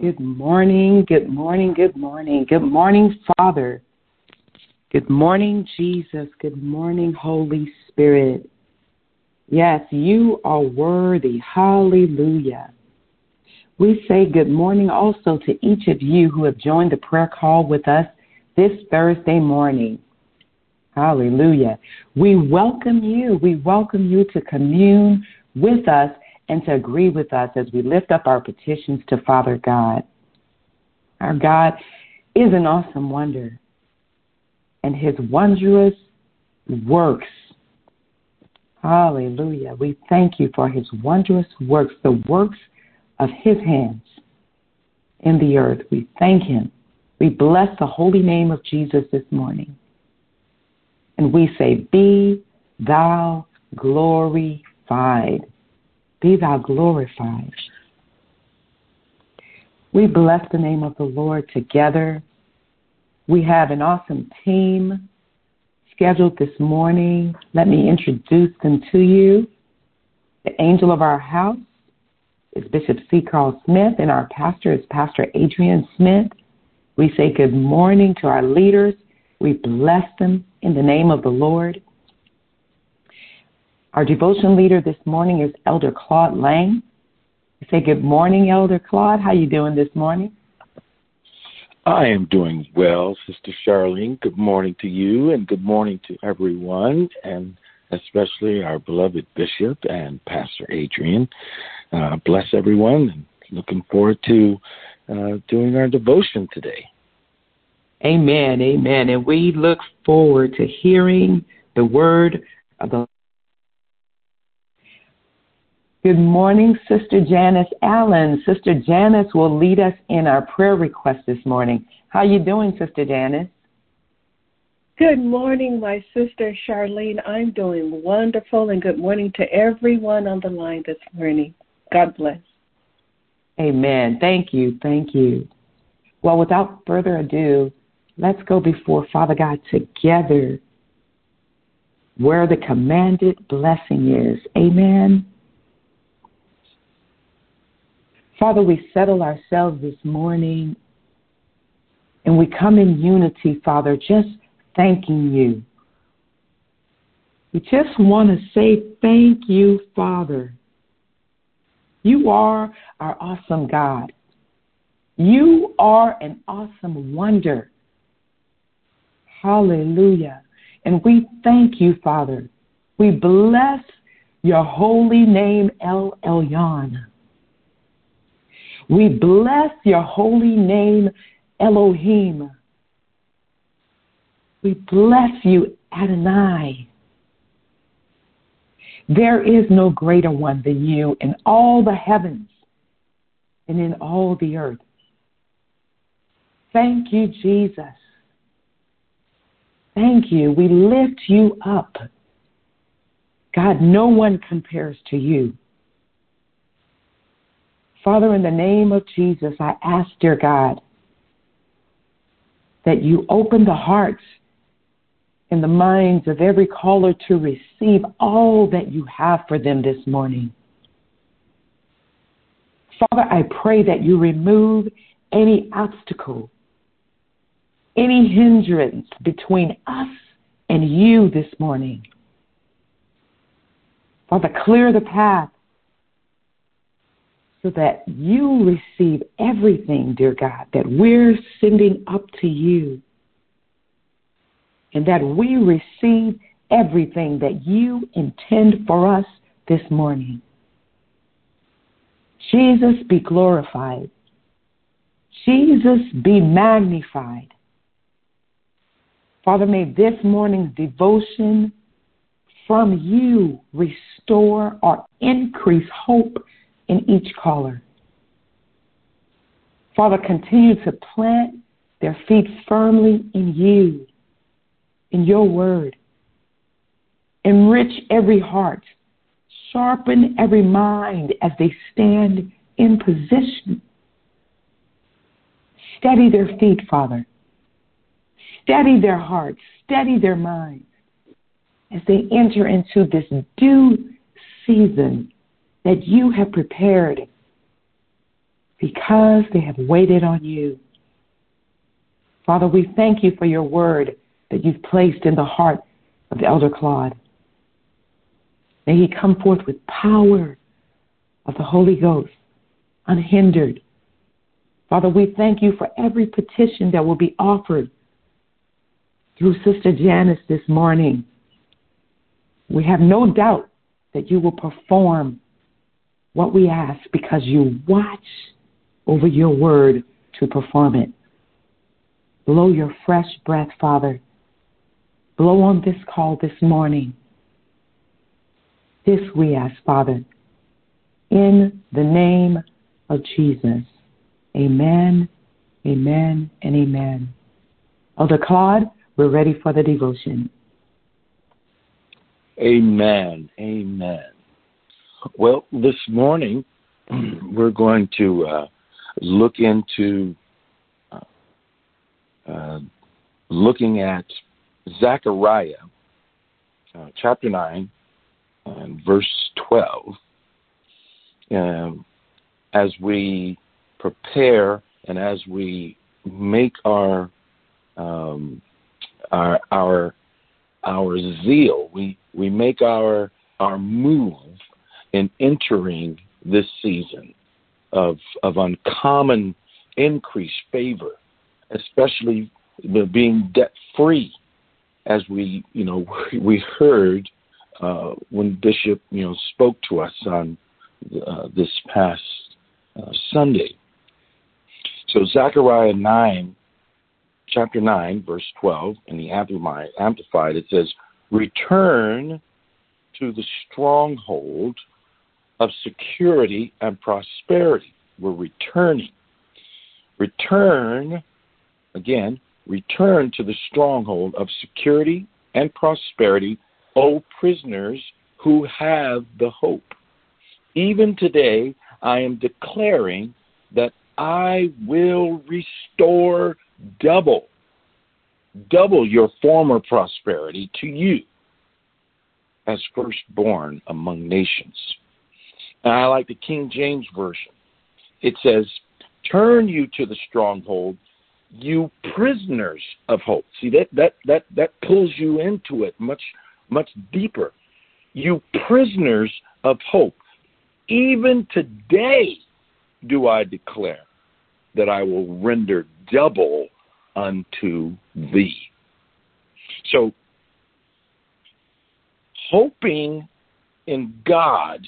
Good morning, good morning, good morning. Good morning, Father. Good morning, Jesus. Good morning, Holy Spirit. Yes, you are worthy. Hallelujah. We say good morning also to each of you who have joined the prayer call with us this Thursday morning. Hallelujah. We welcome you. We welcome you to commune with us and to agree with us as we lift up our petitions to Father God. Our God is an awesome wonder, and his wondrous works. Hallelujah. We thank you for his wondrous works, the works of his hands in the earth. We thank him. We bless the holy name of Jesus this morning. And we say, Be thou glorified. Be thou glorified. We bless the name of the Lord together. We have an awesome team scheduled this morning. Let me introduce them to you. The angel of our house is Bishop C. Carl Smith, and our pastor is Pastor Adrian Smith. We say good morning to our leaders. We bless them in the name of the Lord. Our devotion leader this morning is Elder Claude Lang. We say good morning, Elder Claude. How you doing this morning? I am doing well, Sister Charlene. Good morning to you, and good morning to everyone, and especially our beloved Bishop and Pastor Adrian. Uh, bless everyone, and looking forward to uh, doing our devotion today. Amen, amen. And we look forward to hearing the word of the Good morning, Sister Janice Allen. Sister Janice will lead us in our prayer request this morning. How are you doing, Sister Janice? Good morning, my sister Charlene. I'm doing wonderful, and good morning to everyone on the line this morning. God bless. Amen. Thank you. Thank you. Well, without further ado, let's go before Father God together where the commanded blessing is. Amen. Father, we settle ourselves this morning and we come in unity, Father, just thanking you. We just want to say thank you, Father. You are our awesome God. You are an awesome wonder. Hallelujah. And we thank you, Father. We bless your holy name, El Elyon. We bless your holy name, Elohim. We bless you, Adonai. There is no greater one than you in all the heavens and in all the earth. Thank you, Jesus. Thank you. We lift you up. God, no one compares to you. Father, in the name of Jesus, I ask, dear God, that you open the hearts and the minds of every caller to receive all that you have for them this morning. Father, I pray that you remove any obstacle, any hindrance between us and you this morning. Father, clear the path so that you receive everything, dear God, that we're sending up to you. And that we receive everything that you intend for us this morning. Jesus be glorified. Jesus be magnified. Father, may this morning's devotion from you restore or increase hope in each caller. Father, continue to plant their feet firmly in you, in your word. Enrich every heart, sharpen every mind as they stand in position. Steady their feet, Father. Steady their hearts, steady their minds as they enter into this due season that you have prepared because they have waited on you. Father, we thank you for your word that you've placed in the heart of the Elder Claude. May he come forth with power of the Holy Ghost, unhindered. Father, we thank you for every petition that will be offered through Sister Janice this morning. We have no doubt that you will perform what we ask because you watch over your word to perform it. Blow your fresh breath, Father. Blow on this call this morning. This we ask, Father, in the name of Jesus. Amen, amen, and amen. Elder Claude, we're ready for the devotion. Amen, amen. Well, this morning we're going to uh, look into uh, uh, looking at Zechariah uh, chapter 9 and verse 12 um, as we prepare and as we make our um, our our our zeal we we make our our move in entering this season of of uncommon increased favor, especially being debt free, as we you know we heard uh, when Bishop you know spoke to us on uh, this past uh, Sunday. So Zechariah nine, chapter nine, verse twelve, in the Amplified, it says, "Return to the stronghold." Of security and prosperity. We're returning. Return, again, return to the stronghold of security and prosperity, O prisoners who have the hope. Even today, I am declaring that I will restore double, double your former prosperity to you as firstborn among nations. And I like the King James Version. It says, Turn you to the stronghold, you prisoners of hope. See that that that that pulls you into it much much deeper. You prisoners of hope. Even today do I declare that I will render double unto thee. So hoping in God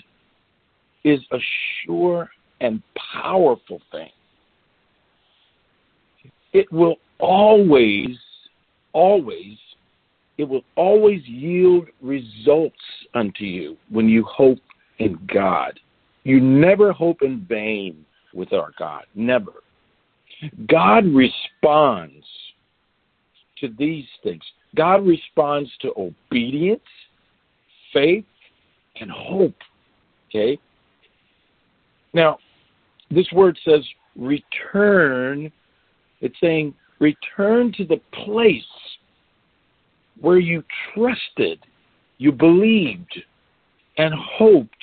is a sure and powerful thing. It will always, always, it will always yield results unto you when you hope in God. You never hope in vain with our God. Never. God responds to these things. God responds to obedience, faith, and hope. Okay? Now, this word says return. It's saying return to the place where you trusted, you believed, and hoped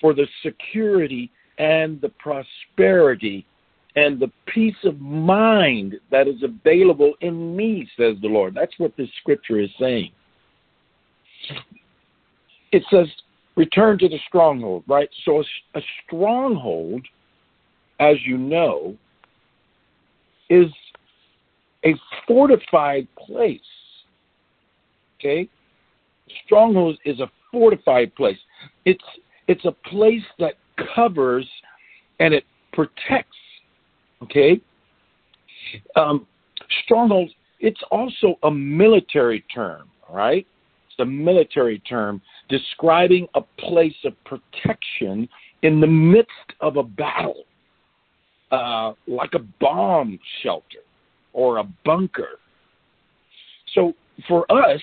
for the security and the prosperity and the peace of mind that is available in me, says the Lord. That's what this scripture is saying. It says, return to the stronghold, right? So a, a stronghold, as you know, is a fortified place. Okay? Stronghold is a fortified place. It's it's a place that covers and it protects. Okay? Um, stronghold, it's also a military term, right? It's a military term describing a place of protection in the midst of a battle, uh, like a bomb shelter or a bunker. So for us,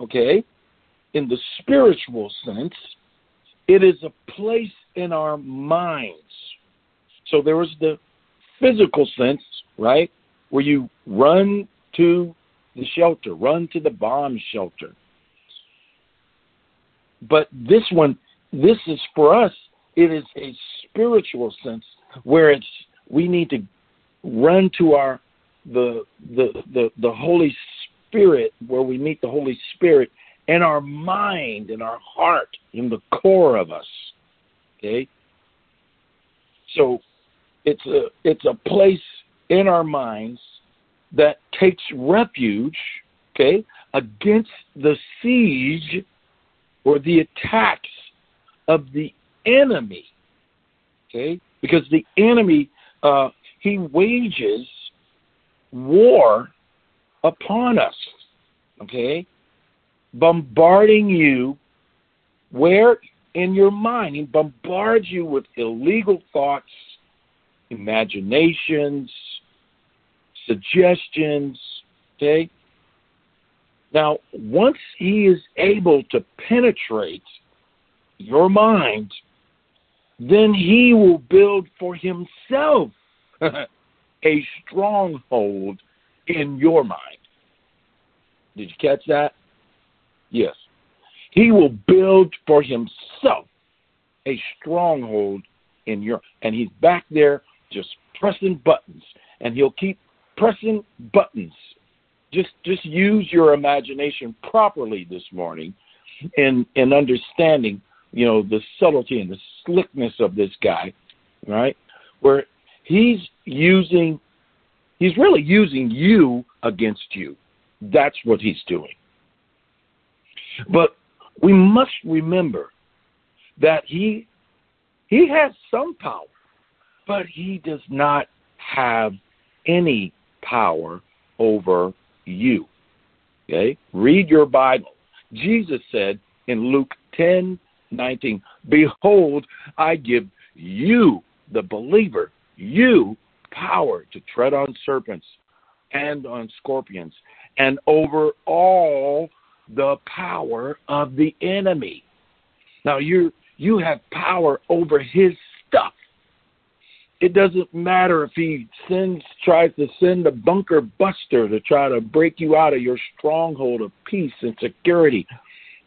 okay, in the spiritual sense, it is a place in our minds. So there is the physical sense, right, where you run to the shelter, run to the bomb shelter. But this one, this is for us, it is a spiritual sense where it's we need to run to our the the the, the Holy Spirit where we meet the Holy Spirit in our mind, in our heart, in the core of us. Okay? So it's a it's a place in our minds that takes refuge, okay, against the siege or the attacks of the enemy. Okay? Because the enemy uh, he wages war upon us. Okay? Bombarding you where in your mind. He bombards you with illegal thoughts, imaginations, suggestions. Okay? Now, once he is able to penetrate your mind, then he will build for himself a stronghold in your mind. Did you catch that? Yes. He will build for himself a stronghold in your and he's back there just pressing buttons and he'll keep pressing buttons. Just just use your imagination properly this morning in in understanding, you know, the subtlety and the slickness of this guy, right? Where he's using he's really using you against you. That's what he's doing. But we must remember that he he has some power, but he does not have any power over you. Okay? Read your Bible. Jesus said in Luke 10 19, Behold, I give you, the believer, you power to tread on serpents and on scorpions and over all the power of the enemy. Now you you have power over his. It doesn't matter if he sends tries to send a bunker buster to try to break you out of your stronghold of peace and security,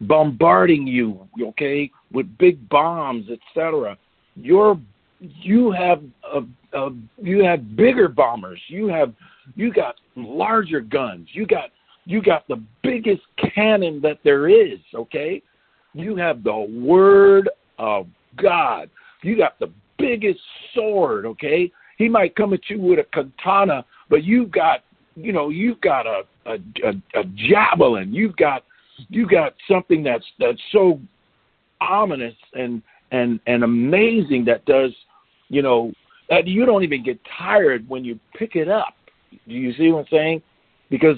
bombarding you, okay, with big bombs, etc. Your you have a, a you have bigger bombers. You have you got larger guns. You got you got the biggest cannon that there is, okay? You have the word of God. You got the biggest sword, okay? He might come at you with a katana, but you've got, you know, you've got a a, a, a javelin. You've got you got something that's that's so ominous and and and amazing that does, you know, that you don't even get tired when you pick it up. Do you see what I'm saying? Because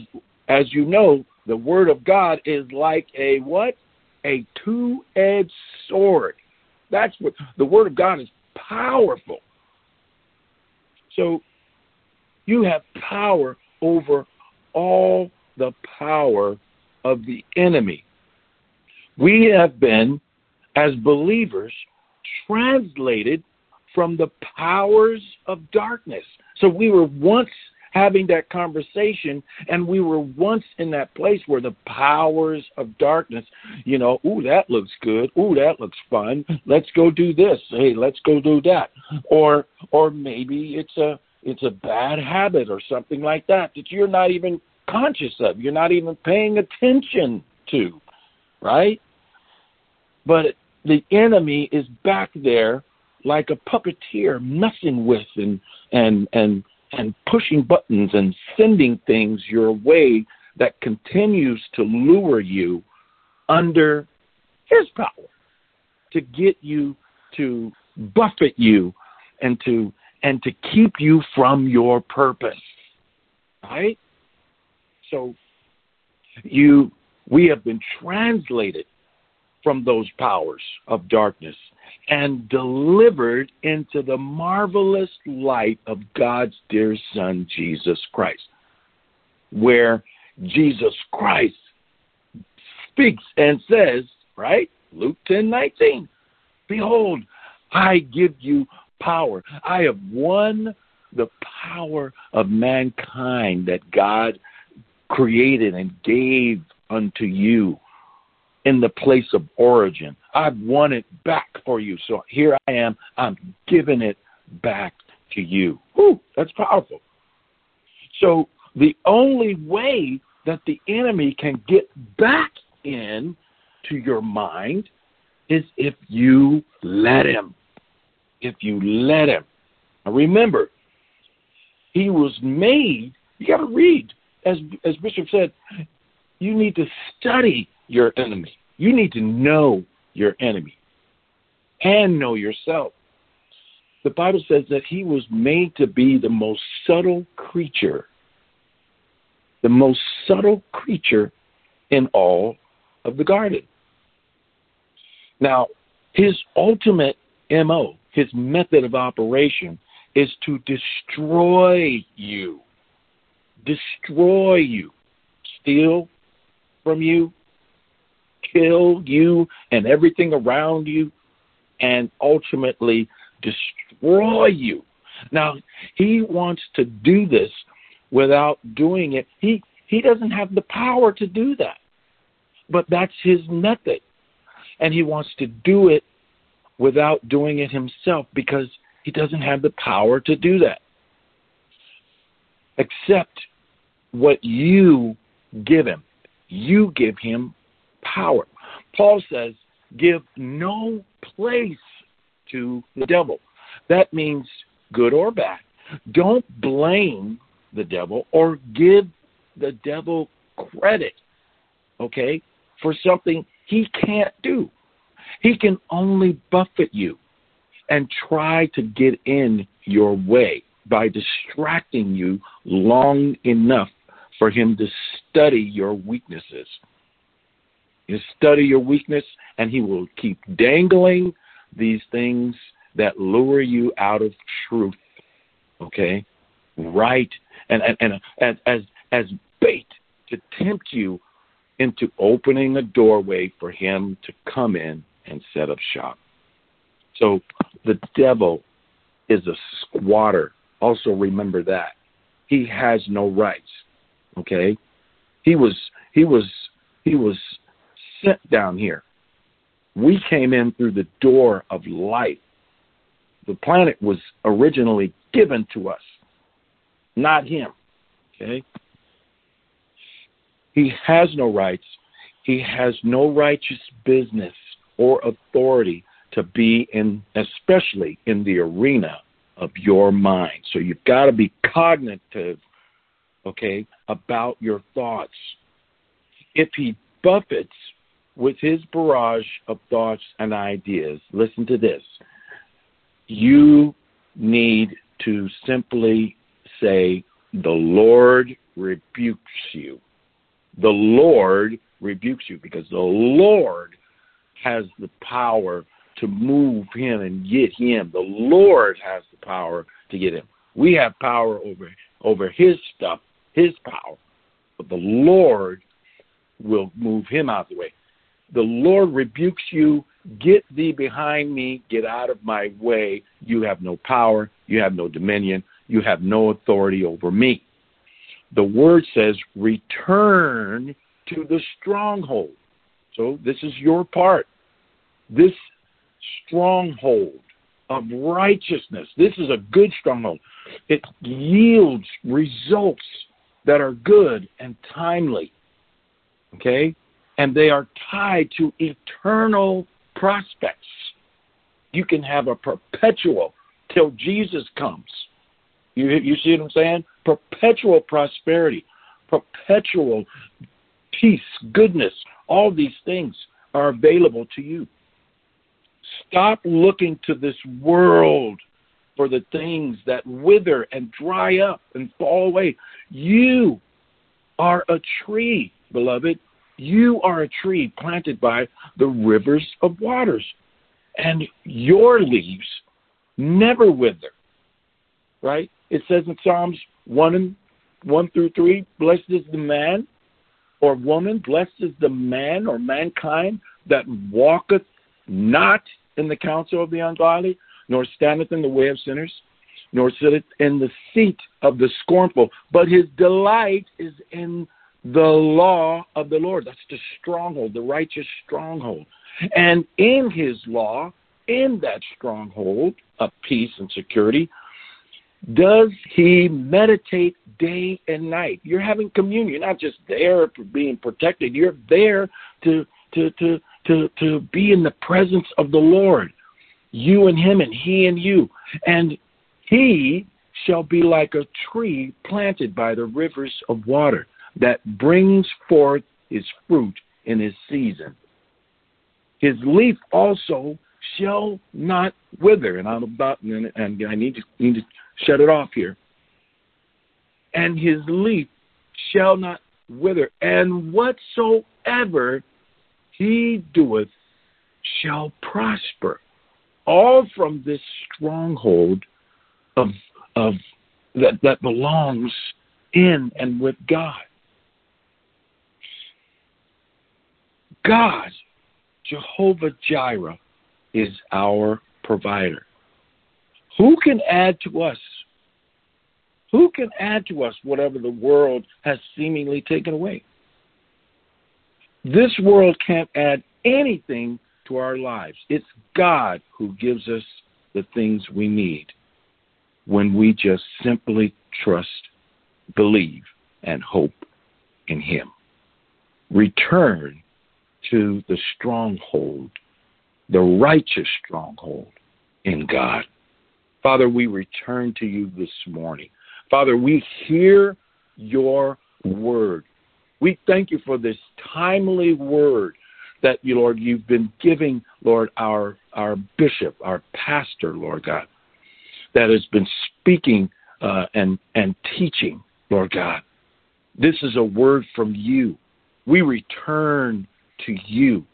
as you know, the word of God is like a what? A two-edged sword. That's what the word of God is powerful. So you have power over all the power of the enemy. We have been, as believers, translated from the powers of darkness. So we were once having that conversation. And we were once in that place where the powers of darkness, you know, ooh, that looks good. Ooh, that looks fun. Let's go do this. Hey, let's go do that. Or or maybe it's a it's a bad habit or something like that that you're not even conscious of. You're not even paying attention to, right? But the enemy is back there like a puppeteer messing with and and and and pushing buttons and sending things your way that continues to lure you under his power to get you to buffet you and to and to keep you from your purpose. Right? So you we have been translated from those powers of darkness and delivered into the marvelous light of God's dear Son, Jesus Christ, where Jesus Christ speaks and says, right? Luke 10 19, Behold, I give you power. I have won the power of mankind that God created and gave unto you in the place of origin I've won it back for you. So here I am. I'm giving it back to you. Whew, that's powerful. So the only way that the enemy can get back in to your mind is if you let him. If you let him. Now remember, he was made, you got to read. As, as Bishop said, you need to study your enemy. You need to know your enemy and know yourself. The Bible says that he was made to be the most subtle creature, the most subtle creature in all of the garden. Now, his ultimate MO, his method of operation, is to destroy you. Destroy you. Steal from you, kill you and everything around you, and ultimately destroy you. Now, he wants to do this without doing it. He he doesn't have the power to do that. But that's his method. And he wants to do it without doing it himself because he doesn't have the power to do that. Except what you give him. You give him power. Paul says, give no place to the devil. That means good or bad. Don't blame the devil or give the devil credit, okay, for something he can't do. He can only buffet you and try to get in your way by distracting you long enough for him to study your weaknesses. You study your weakness, and he will keep dangling these things that lure you out of truth. Okay, right, and and, and, and as as bait to tempt you into opening a doorway for him to come in and set up shop. So the devil is a squatter. Also remember that. He has no rights. Okay? He was he was he was sent down here. We came in through the door of life. The planet was originally given to us, not him. Okay? He has no rights. He has no righteous business or authority to be in, especially in the arena of your mind. So you've got to be cognitive, okay, about your thoughts. If he buffets with his barrage of thoughts and ideas, listen to this. You need to simply say, The Lord rebukes you. The Lord rebukes you because the Lord has the power to move him and get him. The Lord has the power to get him. We have power over over his stuff, his power. But the Lord will move him out of the way. The Lord rebukes you, get thee behind me, get out of my way. You have no power, you have no dominion, you have no authority over me. The word says, return to the stronghold. So this is your part. This stronghold of righteousness, this is a good stronghold. It yields results that are good and timely. Okay? And they are tied to eternal prospects. You can have a perpetual till Jesus comes. You, you see what I'm saying? Perpetual prosperity, perpetual peace, goodness, all these things are available to you. Stop looking to this world for the things that wither and dry up and fall away. You are a tree, beloved. You are a tree planted by the rivers of waters, and your leaves never wither. Right? It says in Psalms 1 and 1 through 3 Blessed is the man or woman, blessed is the man or mankind that walketh not in the counsel of the ungodly, nor standeth in the way of sinners, nor sitteth in the seat of the scornful, but his delight is in the law of the Lord. That's the stronghold, the righteous stronghold. And in his law, in that stronghold of peace and security, does he meditate day and night? You're having communion. You're not just there for being protected. You're there to to to to to be in the presence of the Lord. You and him and he and you. And he shall be like a tree planted by the rivers of water that brings forth his fruit in his season. His leaf also shall not wither. And I'm about and I need to need to shut it off here. And his leaf shall not wither, and whatsoever he doeth shall prosper. All from this stronghold of of that, that belongs in and with God. God, Jehovah Jireh, is our provider. Who can add to us? Who can add to us whatever the world has seemingly taken away? This world can't add anything to our lives. It's God who gives us the things we need when we just simply trust, believe, and hope in Him. Return to the stronghold, the righteous stronghold in God. Father, we return to you this morning. Father, we hear your word. We thank you for this timely word that you, Lord, you've been giving, Lord, our our bishop, our pastor, Lord God that has been speaking uh, and and teaching, Lord God. This is a word from you. We return to you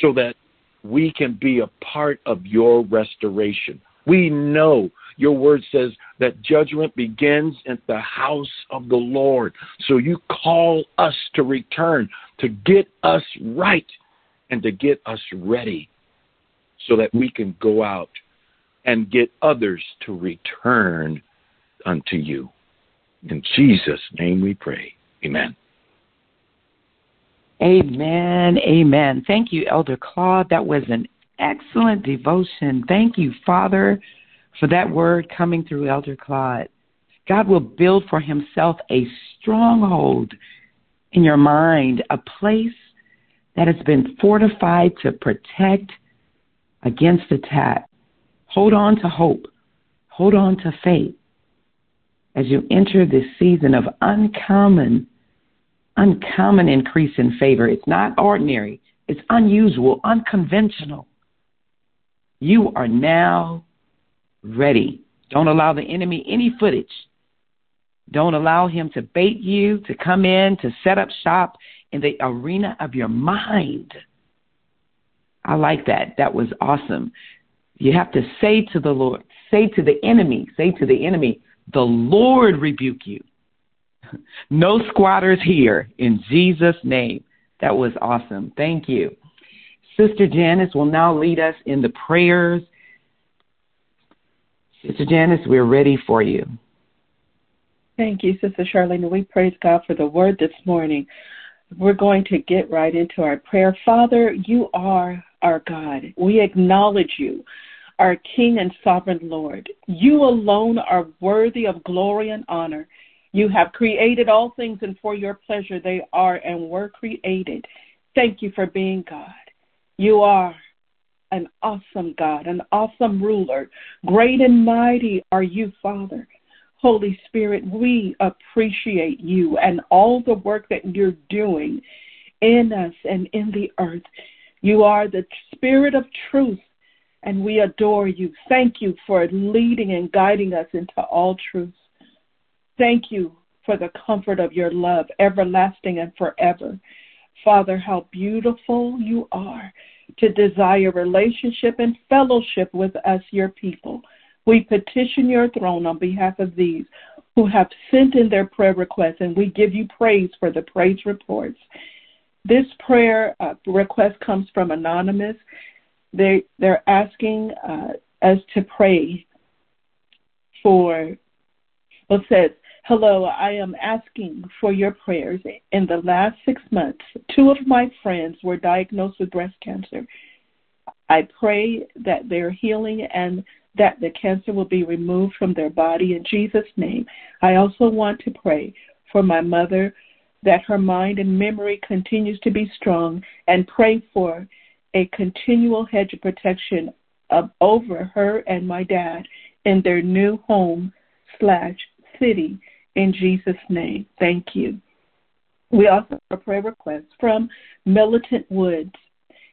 so that we can be a part of your restoration. We know your word says that judgment begins at the house of the Lord. So you call us to return, to get us right, and to get us ready so that we can go out and get others to return unto you. In Jesus' name we pray. Amen. Amen. Amen. Thank you, Elder Claude. That was an excellent devotion. Thank you, Father, for that word coming through Elder Claude. God will build for himself a stronghold in your mind, a place that has been fortified to protect against attack. Hold on to hope. Hold on to faith as you enter this season of uncommon, uncommon increase in favor. It's not ordinary, it's unusual, unconventional. You are now ready. Don't allow the enemy any footage. Don't allow him to bait you, to come in, to set up shop in the arena of your mind. I like that. That was awesome. You have to say to the Lord, say to the enemy, say to the enemy, the Lord rebuke you. No squatters here in Jesus' name. That was awesome. Thank you. Sister Janice will now lead us in the prayers. Sister Janice, we're ready for you. Thank you, Sister Charlene. We praise God for the word this morning. We're going to get right into our prayer. Father, you are our God. We acknowledge you our King and sovereign Lord. You alone are worthy of glory and honor. You have created all things, and for your pleasure they are and were created. Thank you for being God. You are an awesome God, an awesome ruler. Great and mighty are you, Father. Holy Spirit, we appreciate you and all the work that you're doing in us and in the earth. You are the Spirit of truth and we adore you. Thank you for leading and guiding us into all truth. Thank you for the comfort of your love, everlasting and forever. Father, how beautiful you are to desire relationship and fellowship with us, your people. We petition your throne on behalf of these who have sent in their prayer requests, and we give you praise for the praise reports. This prayer uh, request comes from Anonymous, they they're asking uh, us to pray for. Well, says, Hello, I am asking for your prayers. In the last six months, two of my friends were diagnosed with breast cancer. I pray that they're healing and that the cancer will be removed from their body in Jesus' name. I also want to pray for my mother that her mind and memory continues to be strong and pray for a continual hedge of protection of, over her and my dad in their new home slash city in Jesus' name. Thank you. We also have a prayer request from Militant Woods.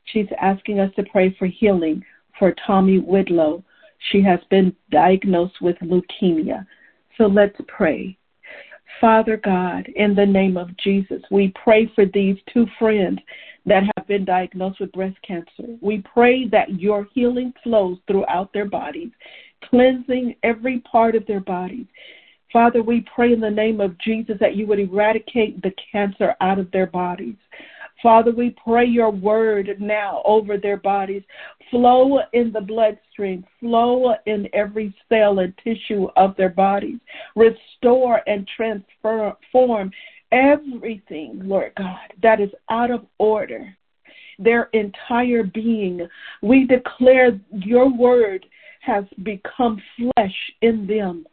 She's asking us to pray for healing for Tommy Whitlow. She has been diagnosed with leukemia. So let's pray. Father God, in the name of Jesus, we pray for these two friends that have been diagnosed with breast cancer. We pray that your healing flows throughout their bodies, cleansing every part of their bodies. Father, we pray in the name of Jesus that you would eradicate the cancer out of their bodies. Father, we pray your word now over their bodies. Flow in the bloodstream, flow in every cell and tissue of their bodies. Restore and transform everything, Lord God, that is out of order. Their entire being. We declare your word has become flesh in them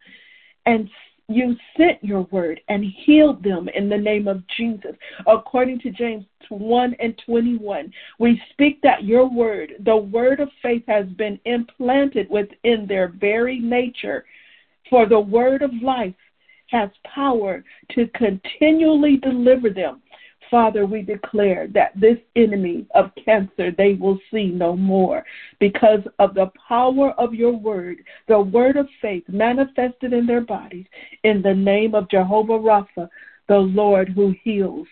and you sent your word and healed them in the name of Jesus. According to James 1 and 21, we speak that your word, the word of faith, has been implanted within their very nature. For the word of life has power to continually deliver them Father, we declare that this enemy of cancer they will see no more because of the power of your word, the word of faith manifested in their bodies in the name of Jehovah Rapha, the Lord who heals.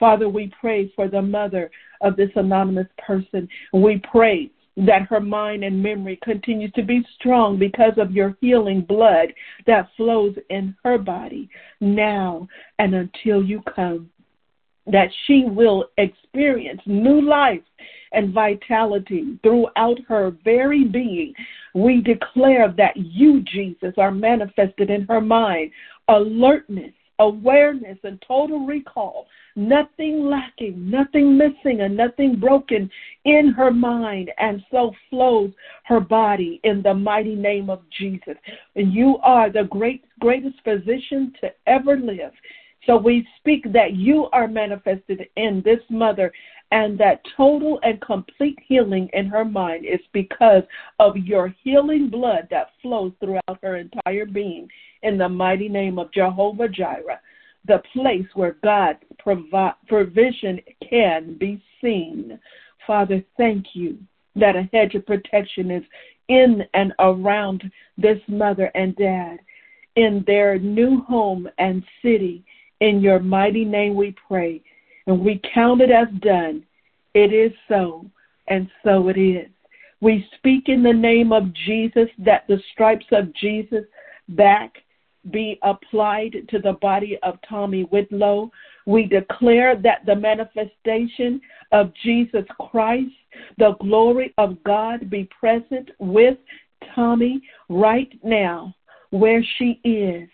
Father, we pray for the mother of this anonymous person. We pray that her mind and memory continues to be strong because of your healing blood that flows in her body now and until you come that she will experience new life and vitality throughout her very being. We declare that you, Jesus, are manifested in her mind, alertness, awareness, and total recall. Nothing lacking, nothing missing, and nothing broken in her mind, and so flows her body in the mighty name of Jesus. And you are the great, greatest physician to ever live. So we speak that you are manifested in this mother and that total and complete healing in her mind is because of your healing blood that flows throughout her entire being in the mighty name of Jehovah Jireh, the place where God's provi- provision can be seen. Father, thank you that a hedge of protection is in and around this mother and dad in their new home and city in your mighty name we pray. And we count it as done. It is so, and so it is. We speak in the name of Jesus that the stripes of Jesus back be applied to the body of Tommy Whitlow. We declare that the manifestation of Jesus Christ, the glory of God, be present with Tommy right now where she is.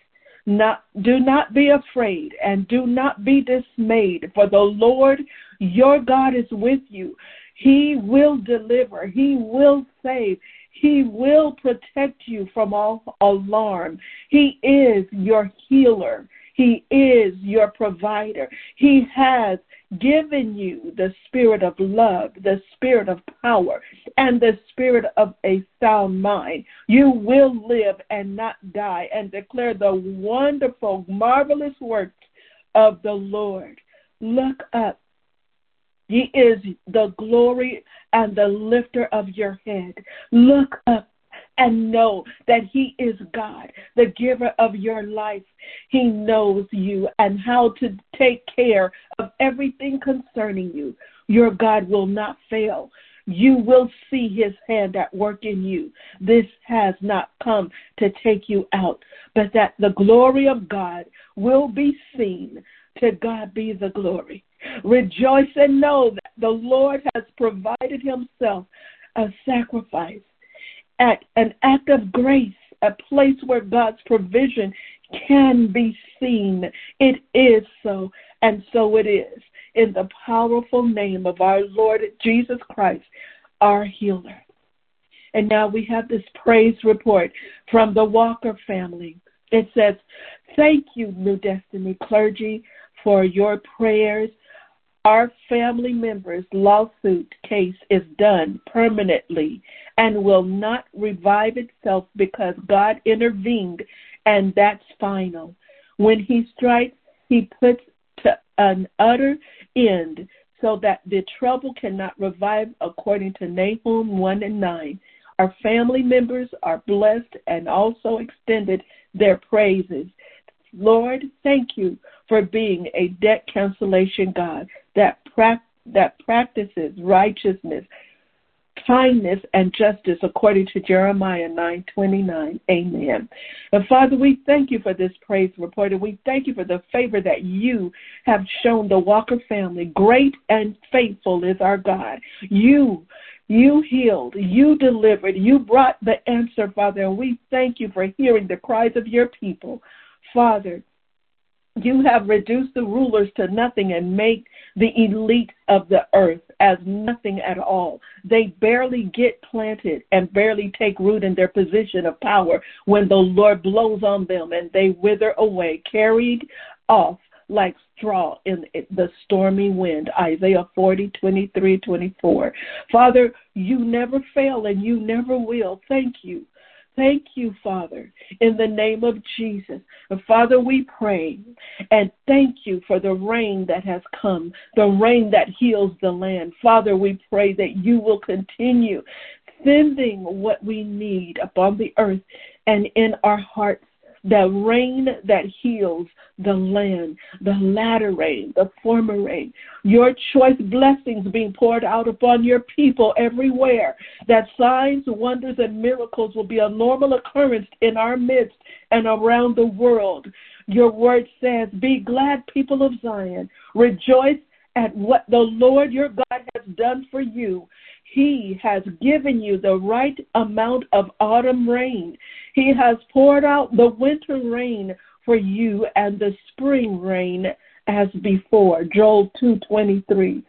Not, do not be afraid and do not be dismayed, for the Lord your God is with you. He will deliver, He will save, He will protect you from all alarm. He is your healer, He is your provider. He has given you the spirit of love, the spirit of power, and the spirit of a sound mind. You will live and not die and declare the wonderful, marvelous works of the Lord. Look up. He is the glory and the lifter of your head. Look up and know that He is God, the giver of your life. He knows you and how to take care of everything concerning you. Your God will not fail. You will see His hand at work in you. This has not come to take you out, but that the glory of God will be seen. To God be the glory. Rejoice and know that the Lord has provided Himself a sacrifice at an act of grace, a place where God's provision can be seen. It is so, and so it is. In the powerful name of our Lord Jesus Christ, our healer. And now we have this praise report from the Walker family. It says, Thank you, New Destiny clergy, for your prayers. Our family member's lawsuit case is done permanently and will not revive itself because God intervened, and that's final. When He strikes, He puts to an utter end so that the trouble cannot revive, according to Nahum 1 and 9. Our family members are blessed and also extended their praises. Lord, thank you for being a debt cancellation God that, pra- that practices righteousness, kindness, and justice according to Jeremiah 9:29. Amen. And Father, we thank you for this praise report, and we thank you for the favor that you have shown the Walker family. Great and faithful is our God. You you healed, you delivered, you brought the answer, Father, and we thank you for hearing the cries of your people. Father, you have reduced the rulers to nothing and make the elite of the earth as nothing at all. They barely get planted and barely take root in their position of power when the Lord blows on them and they wither away, carried off like straw in the stormy wind. Isaiah 40, 23, 24. Father, you never fail and you never will. Thank you. Thank you, Father, in the name of Jesus. Father, we pray and thank you for the rain that has come, the rain that heals the land. Father, we pray that you will continue sending what we need upon the earth and in our hearts the rain that heals the land, the latter rain, the former rain. Your choice blessings being poured out upon your people everywhere, that signs, wonders, and miracles will be a normal occurrence in our midst and around the world. Your word says, Be glad, people of Zion. Rejoice at what the Lord your God has done for you. He has given you the right amount of autumn rain. He has poured out the winter rain for you and the spring rain as before. Joel 2:23.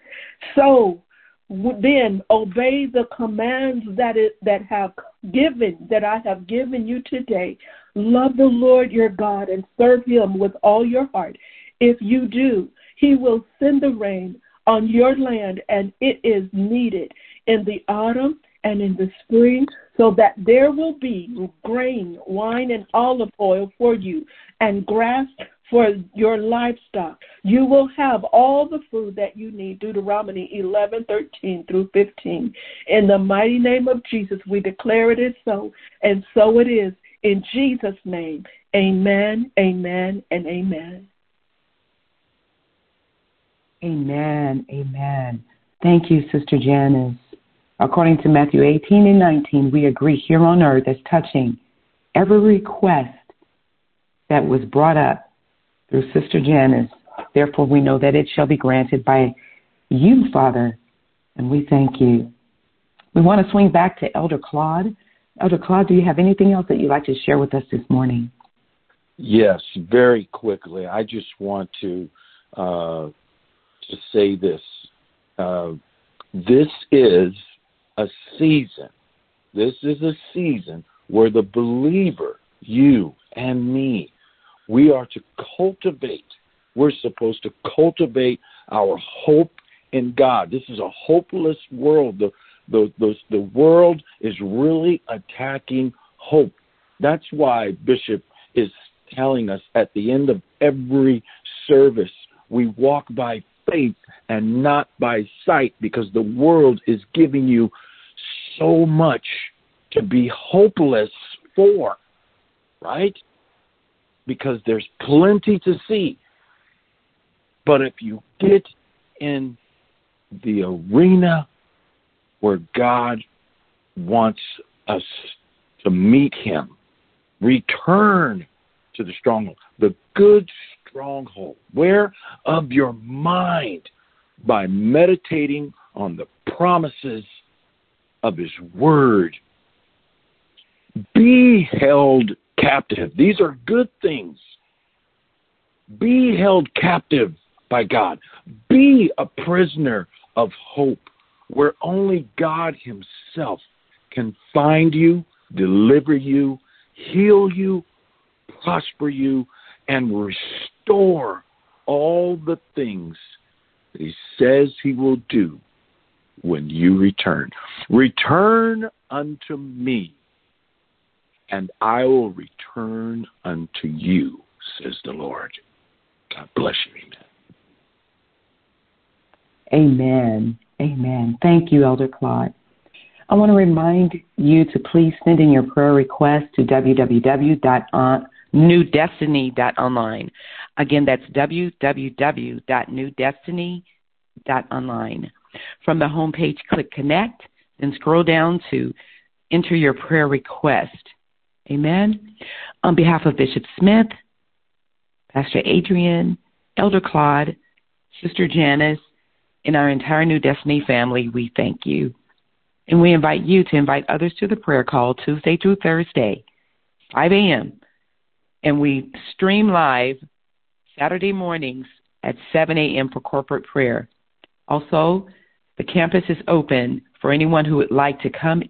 So then obey the commands that it, that have given that I have given you today. Love the Lord your God and serve him with all your heart. If you do, he will send the rain on your land and it is needed in the autumn and in the spring, so that there will be grain, wine, and olive oil for you, and grass for your livestock. You will have all the food that you need. Deuteronomy 11, 13 through 15. In the mighty name of Jesus, we declare it is so, and so it is. In Jesus' name, amen, amen, and amen. Amen, amen. Thank you, Sister Janice. According to Matthew 18 and 19, we agree here on earth as touching every request that was brought up through Sister Janice. Therefore, we know that it shall be granted by you, Father, and we thank you. We want to swing back to Elder Claude. Elder Claude, do you have anything else that you'd like to share with us this morning? Yes, very quickly. I just want to uh, to say this. Uh, this is a season. This is a season where the believer, you and me, we are to cultivate. We're supposed to cultivate our hope in God. This is a hopeless world. The, the, the, the world is really attacking hope. That's why Bishop is telling us at the end of every service, we walk by faith and not by sight because the world is giving you so much to be hopeless for, right? Because there's plenty to see. But if you get in the arena where God wants us to meet Him, return to the stronghold, the good stronghold. Where? Of your mind by meditating on the promises of His Word. Be held captive. These are good things. Be held captive by God. Be a prisoner of hope where only God Himself can find you, deliver you, heal you, prosper you, and restore all the things that He says He will do when you return. Return unto me, and I will return unto you, says the Lord. God bless you. Amen. Amen. Amen. Thank you, Elder Claude. I want to remind you to please send in your prayer request to www.newdestiny.online. Again, that's www.newdestiny.online. From the homepage, click Connect, then scroll down to enter your prayer request. Amen. On behalf of Bishop Smith, Pastor Adrian, Elder Claude, Sister Janice, and our entire New Destiny family, we thank you. And we invite you to invite others to the prayer call Tuesday through Thursday, 5 a.m. And we stream live Saturday mornings at 7 a.m. for corporate prayer. Also, the campus is open for anyone who would like to come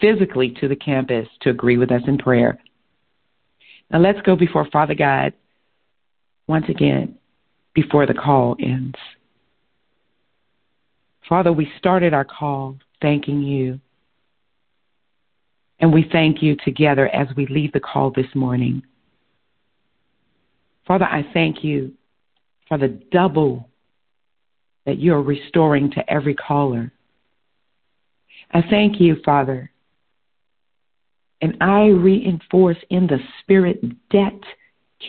physically to the campus to agree with us in prayer. Now let's go before Father God once again before the call ends. Father, we started our call thanking you. And we thank you together as we leave the call this morning. Father, I thank you for the double that you are restoring to every caller. I thank you, Father. And I reinforce in the Spirit debt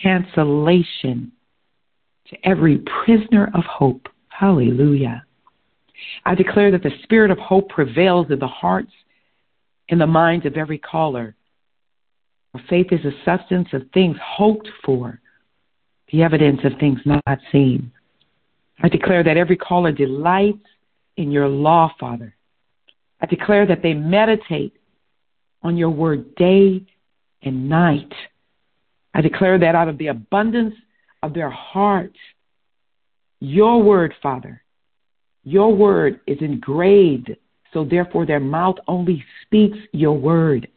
cancellation to every prisoner of hope. Hallelujah. I declare that the spirit of hope prevails in the hearts and the minds of every caller. For faith is the substance of things hoped for, the evidence of things not seen. I declare that every caller delights in your law, Father. I declare that they meditate on your word day and night. I declare that out of the abundance of their hearts, your word, Father, your word is engraved, so therefore their mouth only speaks your word.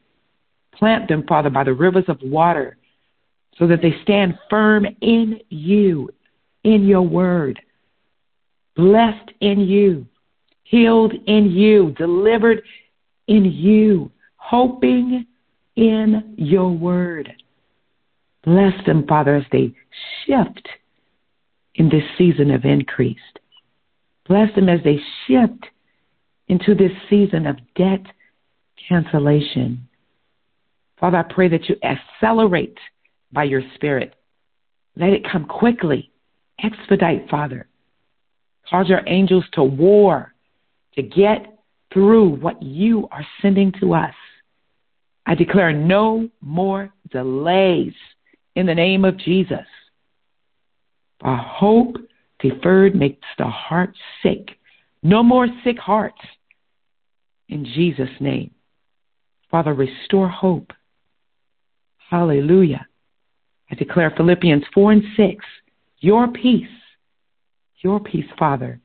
Plant them, Father, by the rivers of water, so that they stand firm in you, in your word blessed in you, healed in you, delivered in you, hoping in your word. Bless them, Father, as they shift in this season of increase. Bless them as they shift into this season of debt cancellation. Father, I pray that you accelerate by your Spirit. Let it come quickly. Expedite, Father. Cause your angels to war to get through what you are sending to us. I declare no more delays in the name of Jesus. For hope deferred makes the heart sick. No more sick hearts. In Jesus' name. Father, restore hope. Hallelujah. I declare Philippians 4 and 6, your peace your peace, Father,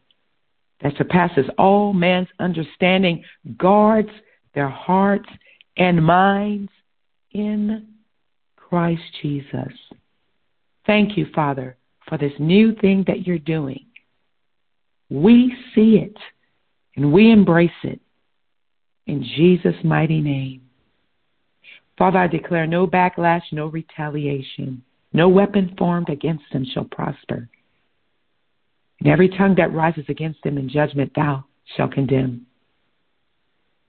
that surpasses all man's understanding, guards their hearts and minds in Christ Jesus. Thank you, Father, for this new thing that you're doing. We see it and we embrace it in Jesus' mighty name. Father, I declare no backlash, no retaliation. No weapon formed against them shall prosper and every tongue that rises against them in judgment thou shalt condemn.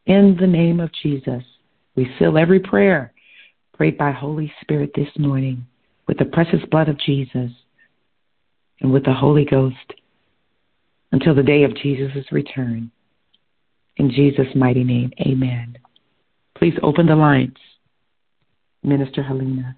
In the name of Jesus, we seal every prayer prayed by Holy Spirit this morning with the precious blood of Jesus and with the Holy Ghost until the day of Jesus' return. In Jesus' mighty name, amen. Please open the lines. Minister Helena.